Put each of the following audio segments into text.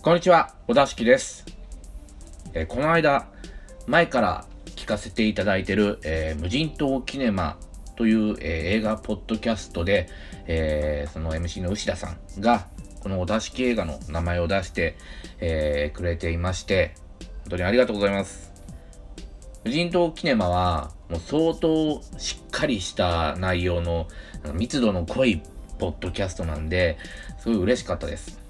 こんにちは、小田敷です。えー、この間、前から聞かせていただいている、えー、無人島キネマという、えー、映画ポッドキャストで、えその MC の牛田さんが、この小田敷映画の名前を出して、えくれていまして、本当にありがとうございます。無人島キネマは、もう相当しっかりした内容の密度の濃いポッドキャストなんで、すごい嬉しかったです。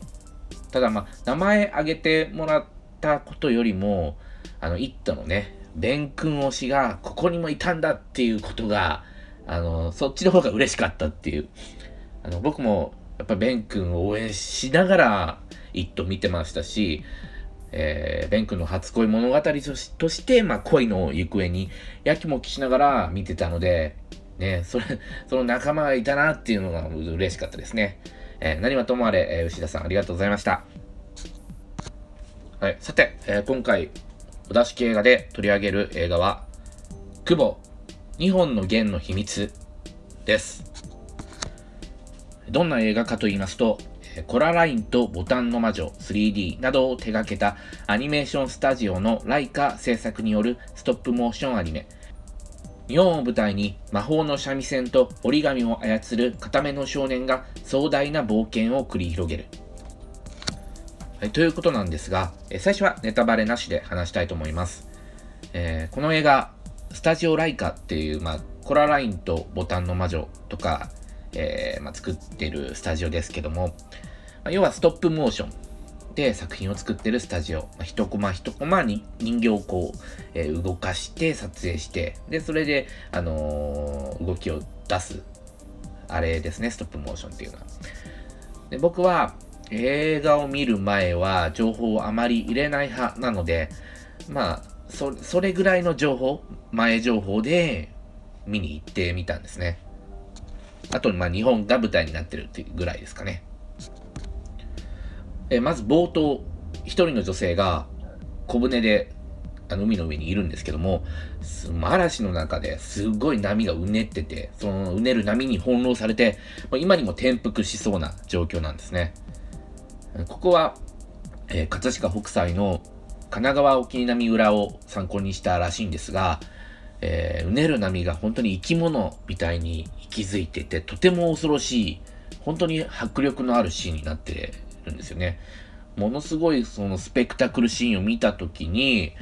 ただまあ、名前挙げてもらったことよりも、あの、イットのね、ベン君推しがここにもいたんだっていうことが、あの、そっちの方が嬉しかったっていう。あの、僕もやっぱベン君を応援しながら、イット見てましたし、えー、ベン君の初恋物語として、まあ、恋の行方にやきもきしながら見てたので、ね、それ、その仲間がいたなっていうのが嬉しかったですね。えー、何はともあれ、えー、牛田さんありがとうございました。はい、さて、えー、今回、お出し映画で取り上げる映画は、久保、2本の弦の秘密です。どんな映画かと言いますと、コララインとボタンの魔女 3D などを手掛けたアニメーションスタジオのライカ制作によるストップモーションアニメ、日本を舞台に魔法の三味線と折り紙を操る固めの少年が壮大な冒険を繰り広げる。はい、ということなんですが、え最初はネタバレなしで話したいと思います。えー、この映画、スタジオライカっていう、まあ、コララインとボタンの魔女とか、えー、まあ、作ってるスタジオですけども、まあ、要はストップモーションで作品を作ってるスタジオ。まあ、一コマ一コマに人形をこう、えー、動かして撮影して、で、それで、あのー、動きを出す、あれですね、ストップモーションっていうのは。で僕は映画を見る前は情報をあまり入れない派なので、まあ、そそれぐらいの情報、前情報で見に行ってみたんですね。あと、まあ、日本が舞台になってるっていうぐらいですかね。えまず冒頭、一人の女性が小舟であの海の上にいるんですけども、嵐の中ですごい波がうねってて、そのうねる波に翻弄されて、今にも転覆しそうな状況なんですね。ここは、えー、葛飾北斎の神奈川沖波裏を参考にしたらしいんですが、えー、うねる波が本当に生き物みたいに息づいてて、とても恐ろしい、本当に迫力のあるシーンになってんですよね。ものすごいそのスペクタクルシーンを見たときに、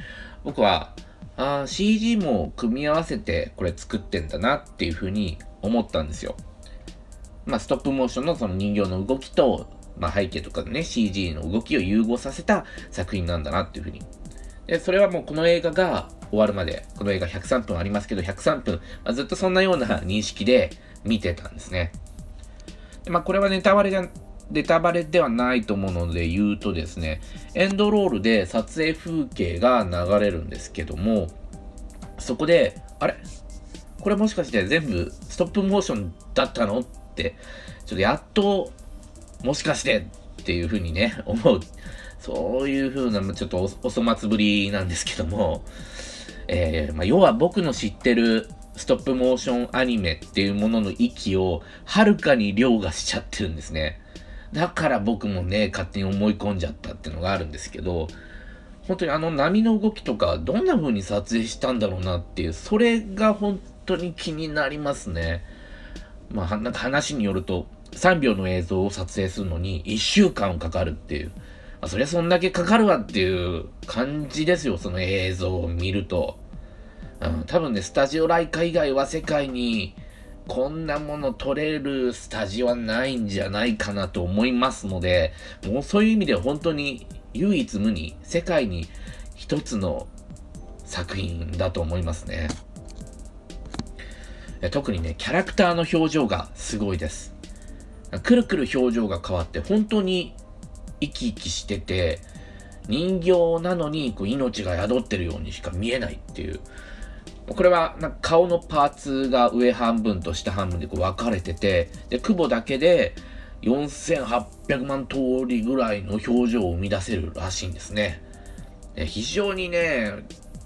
僕は、あ CG も組み合わせてこれ作ってんだなっていうふうに思ったんですよ。まあ、ストップモーションのその人形の動きと、まあ、背景とかね、CG の動きを融合させた作品なんだなっていうふうに。で、それはもうこの映画が終わるまで、この映画103分ありますけど、103分、まあ、ずっとそんなような認識で見てたんですね。でまあ、これはネタバレじゃネタバレではないと思うので言うとですね、エンドロールで撮影風景が流れるんですけども、そこで、あれ？これもしかして全部ストップモーションだったの？って、ちょっとやっと、もしかしてっていう風にね、思う。そういう風な、ちょっとお粗末ぶりなんですけども、えー、まあ、要は僕の知ってるストップモーションアニメっていうものの域をはるかに凌駕しちゃってるんですね。だから僕もね、勝手に思い込んじゃったっていうのがあるんですけど、本当にあの波の動きとか、どんな風に撮影したんだろうなっていう、それが本当に気になりますね。まあ、なんか話によると、3秒の映像を撮影するのに1週間かかるっていう。まあ、そりゃそんだけかかるわっていう感じですよ、その映像を見ると。うん、多分ね、スタジオライカ以外は世界にこんなもの撮れるスタジオはないんじゃないかなと思いますので、もうそういう意味で本当に唯一無二、世界に一つの作品だと思いますね。特にね、キャラクターの表情がすごいです。くるくる表情が変わって、本当に生き生きしてて、人形なのにこう命が宿ってるようにしか見えないっていう、これはなんか顔のパーツが上半分と下半分でこう分かれてて、で、久保だけで4800万通りぐらいの表情を生み出せるらしいんですね。非常にね、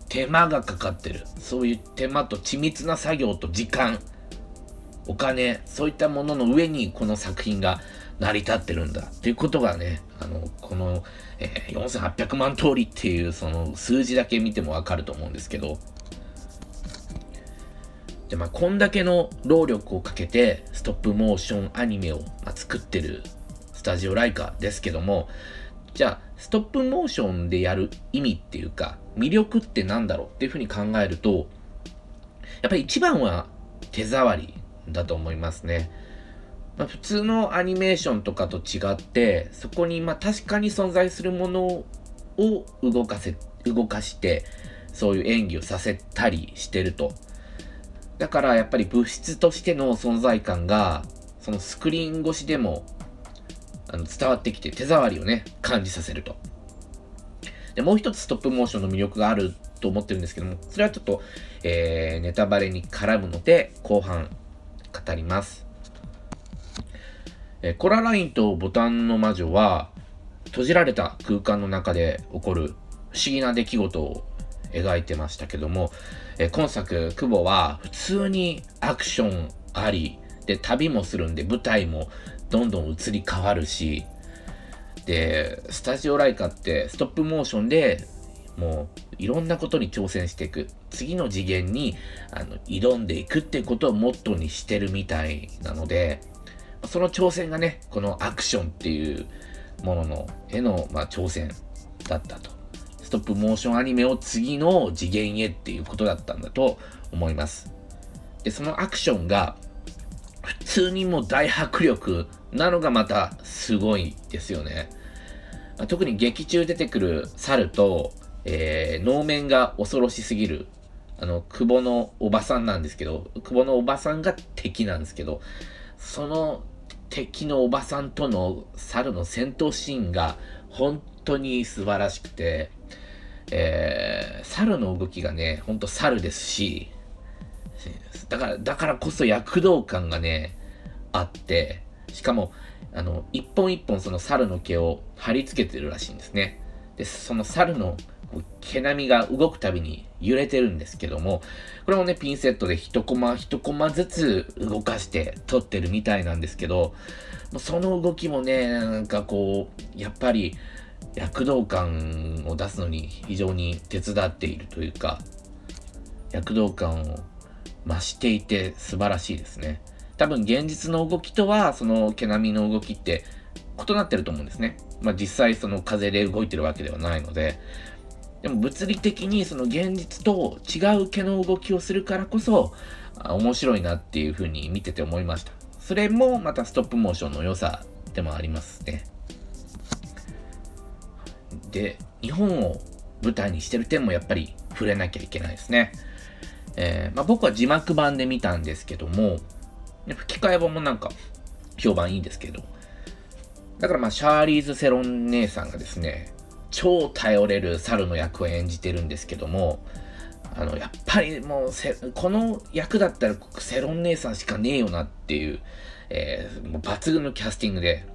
手間がかかってる。そういう手間と緻密な作業と時間、お金、そういったものの上にこの作品が成り立ってるんだっていうことがね、あの、この、えー、4800万通りっていうその数字だけ見てもわかると思うんですけど、で、まあ、こんだけの労力をかけて、ストップモーションアニメを、ま、作ってるスタジオライカですけども、じゃあ、ストップモーションでやる意味っていうか、魅力って何だろうっていうふうに考えると、やっぱり一番は手触りだと思いますね。まあ、普通のアニメーションとかと違って、そこにま確かに存在するものを動かせ、動かして、そういう演技をさせたりしてると。だからやっぱり物質としての存在感が、そのスクリーン越しでもあの伝わってきて手触りをね、感じさせると。で、もう一つストップモーションの魅力があると思ってるんですけども、それはちょっと、えー、ネタバレに絡むので、後半語ります。えー、コララインとボタンの魔女は、閉じられた空間の中で起こる不思議な出来事を描いてましたけども、え今作、久保は普通にアクションあり、で、旅もするんで舞台もどんどん移り変わるし、で、スタジオライカってストップモーションでもういろんなことに挑戦していく。次の次元にあの挑んでいくっていうことをモットーにしてるみたいなので、その挑戦がね、このアクションっていうもののへの、まあ、挑戦だったと。トップモーションアニメを次の次元へっていうことだったんだと思います。で、そのアクションが普通にもう大迫力なのがまたすごいですよね。まあ、特に劇中出てくる猿と、えー、能面が恐ろしすぎる、あの、久保のおばさんなんですけど、久保のおばさんが敵なんですけど、その敵のおばさんとの猿の戦闘シーンが本当に素晴らしくて、えー、猿の動きがね、ほんと猿ですし、だから、だからこそ躍動感がね、あって、しかも、あの、一本一本その猿の毛を貼り付けてるらしいんですね。で、その猿の毛並みが動くたびに揺れてるんですけども、これもね、ピンセットで一コマ一コマずつ動かして撮ってるみたいなんですけど、その動きもね、なんかこう、やっぱり、躍動感を出すのに非常に手伝っているというか、躍動感を増していて素晴らしいですね。多分現実の動きとはその毛並みの動きって異なってると思うんですね。まあ実際その風で動いてるわけではないので、でも物理的にその現実と違う毛の動きをするからこそ面白いなっていうふうに見てて思いました。それもまたストップモーションの良さでもありますね。で、日本を舞台にしてる点もやっぱり触れなきゃいけないですね。えー、まあ、僕は字幕版で見たんですけども、吹き替え版もなんか評判いいんですけど、だからまあシャーリーズ・セロン姉さんがですね、超頼れる猿の役を演じてるんですけども、あの、やっぱりもうこの役だったらセロン姉さんしかねえよなっていう、えー、もう抜群のキャスティングで、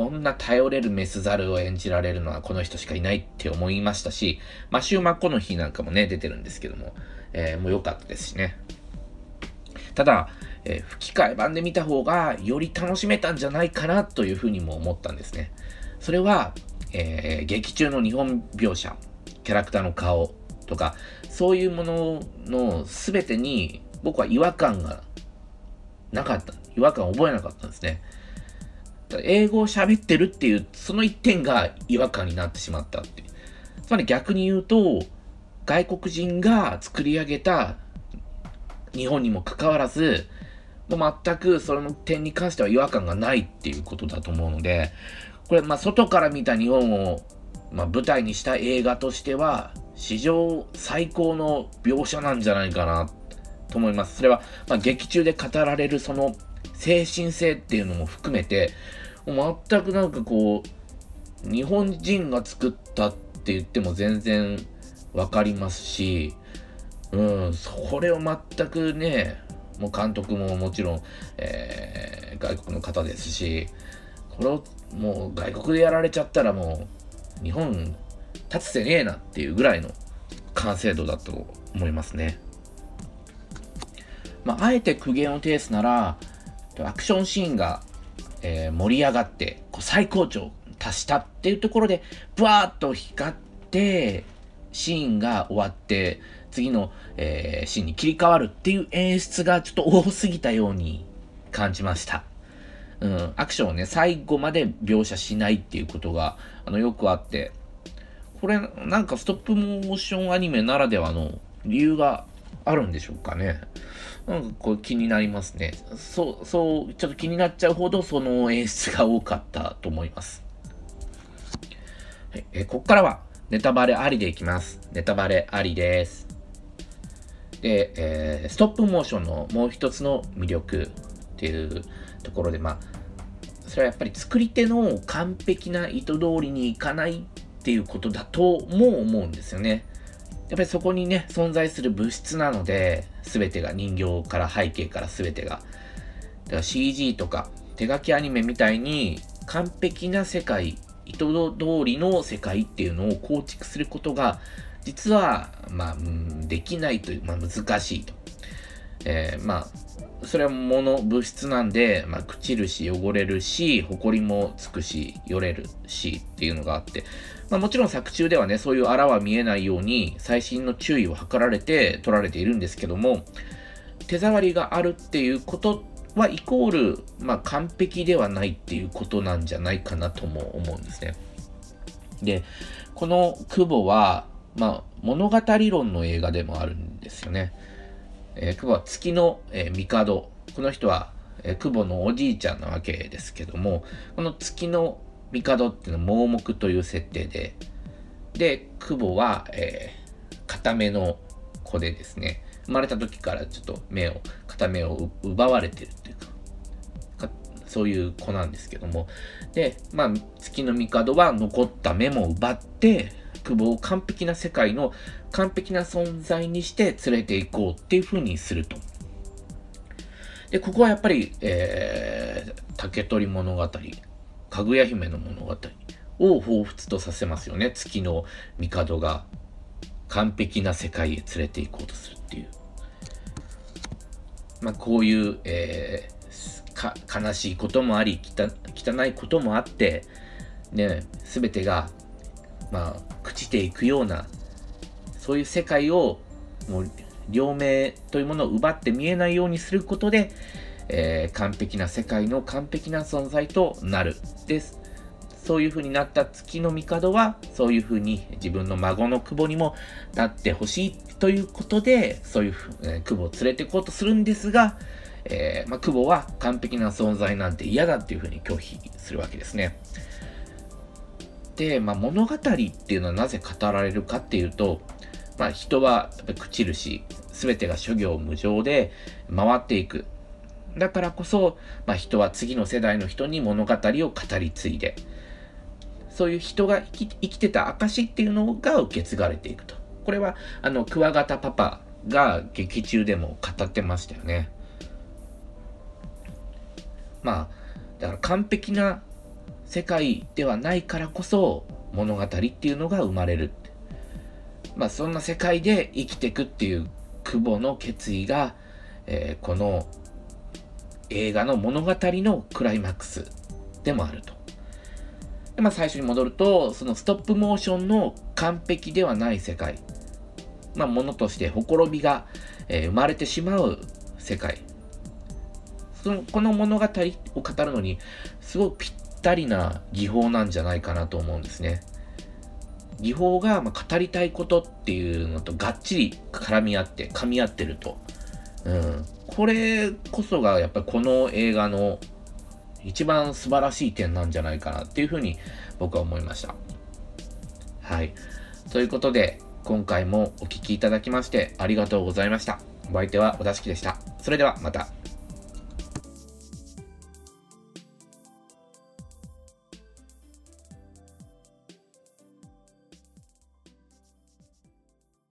こんな頼れるメスザルを演じられるのはこの人しかいないって思いましたし、マシュー・マッコの日なんかもね、出てるんですけども、えー、もう良かったですしね。ただ、えー、吹き替え版で見た方がより楽しめたんじゃないかなというふうにも思ったんですね。それは、えー、劇中の日本描写、キャラクターの顔とか、そういうものの全てに僕は違和感がなかった。違和感を覚えなかったんですね。英語を喋ってるっていう、その一点が違和感になってしまったって。つまり逆に言うと、外国人が作り上げた日本にもかかわらず、もう全くその点に関しては違和感がないっていうことだと思うので、これ、まあ、外から見た日本を、まあ、舞台にした映画としては、史上最高の描写なんじゃないかなと思います。それは、まあ、劇中で語られるその精神性っていうのも含めて、全くなんかこう、日本人が作ったって言っても全然わかりますし、うん、それを全くね、もう監督ももちろん、えー、外国の方ですし、これをもう外国でやられちゃったらもう日本立つてねえなっていうぐらいの完成度だと思いますね。まあ、あえて苦言を呈すなら、アクションシーンがえー、盛り上がって、こう最高潮達したっていうところで、ブワーッと光って、シーンが終わって、次の、えー、シーンに切り替わるっていう演出がちょっと多すぎたように感じました。うん、アクションをね、最後まで描写しないっていうことが、あの、よくあって、これ、なんかストップモーションアニメならではの理由があるんでしょうかね。なんかこう気になりますね。そう、そう、ちょっと気になっちゃうほどその演出が多かったと思います。はい、えこっからはネタバレありでいきます。ネタバレありです。で、えー、ストップモーションのもう一つの魅力っていうところで、まあ、それはやっぱり作り手の完璧な意図通りにいかないっていうことだとも思うんですよね。やっぱりそこにね、存在する物質なので、全てが人形から背景から全てが。だから CG とか手書きアニメみたいに完璧な世界、意図通りの世界っていうのを構築することが、実は、まあ、できないという、まあ難しいと。えー、まあ、それは物、物質なんで、まあ、朽ちるし、汚れるし、埃もつくし、よれるしっていうのがあって、まあ、もちろん作中ではね、そういうあらは見えないように、細心の注意を図られて取られているんですけども、手触りがあるっていうことは、イコール、まあ、完璧ではないっていうことなんじゃないかなとも思うんですね。で、この久保は、まあ、物語論の映画でもあるんですよね。えー、久保は月の、えー、帝。この人は、えー、久保のおじいちゃんなわけですけども、この月の帝っていうのは盲目という設定で、で、久保は、えー、片目の子でですね、生まれた時からちょっと目を、片目を奪われてるっていうか、かそういう子なんですけども、で、まあ、月の帝は残った目も奪って、久保を完璧な世界の完璧な存在にして連れて行こうっていう風にすると。で、ここはやっぱり、えー、竹取物語、かぐや姫の物語を彷彿とさせますよね。月の帝が完璧な世界へ連れて行こうとするっていう。まあ、こういう、えー、悲しいこともあり、汚いこともあって、ね、すべてが、まあ、朽ちていくようなそういう世界をもう両名というものを奪って見えないようにすることで、えー、完璧な世界の完璧な存在となるです。そういう風になった月の帝は、そういう風に自分の孫の久保にもなってほしいということで、そういう、えー、久保を連れて行こうとするんですが、えー、まあ、久保は完璧な存在なんて嫌だっていう風に拒否するわけですね。で、まあ、物語っていうのはなぜ語られるかっていうと、まあ、人はやっぱ朽ちるし、すべてが諸行無常で回っていく。だからこそ、まあ、人は次の世代の人に物語を語り継いで、そういう人が生き生きてた証っていうのが受け継がれていくと。これは、あの、クワガタパパが劇中でも語ってましたよね。まあ、だから完璧な世界ではないからこそ物語っていうのが生まれる。まあそんな世界で生きていくっていう久保の決意が、えー、この映画の物語のクライマックスでもあると。でまあ最初に戻ると、そのストップモーションの完璧ではない世界。まあものとしてほころびが、えー、生まれてしまう世界。そのこの物語を語るのに、すごくぴったりな技法なんじゃないかなと思うんですね。技法がま語りたいことっていうのとがっちり絡み合って、噛み合ってると。うん。これこそがやっぱりこの映画の一番素晴らしい点なんじゃないかなっていうふうに僕は思いました。はい。ということで、今回もお聴きいただきましてありがとうございました。お相手はお座敷でした。それではまた。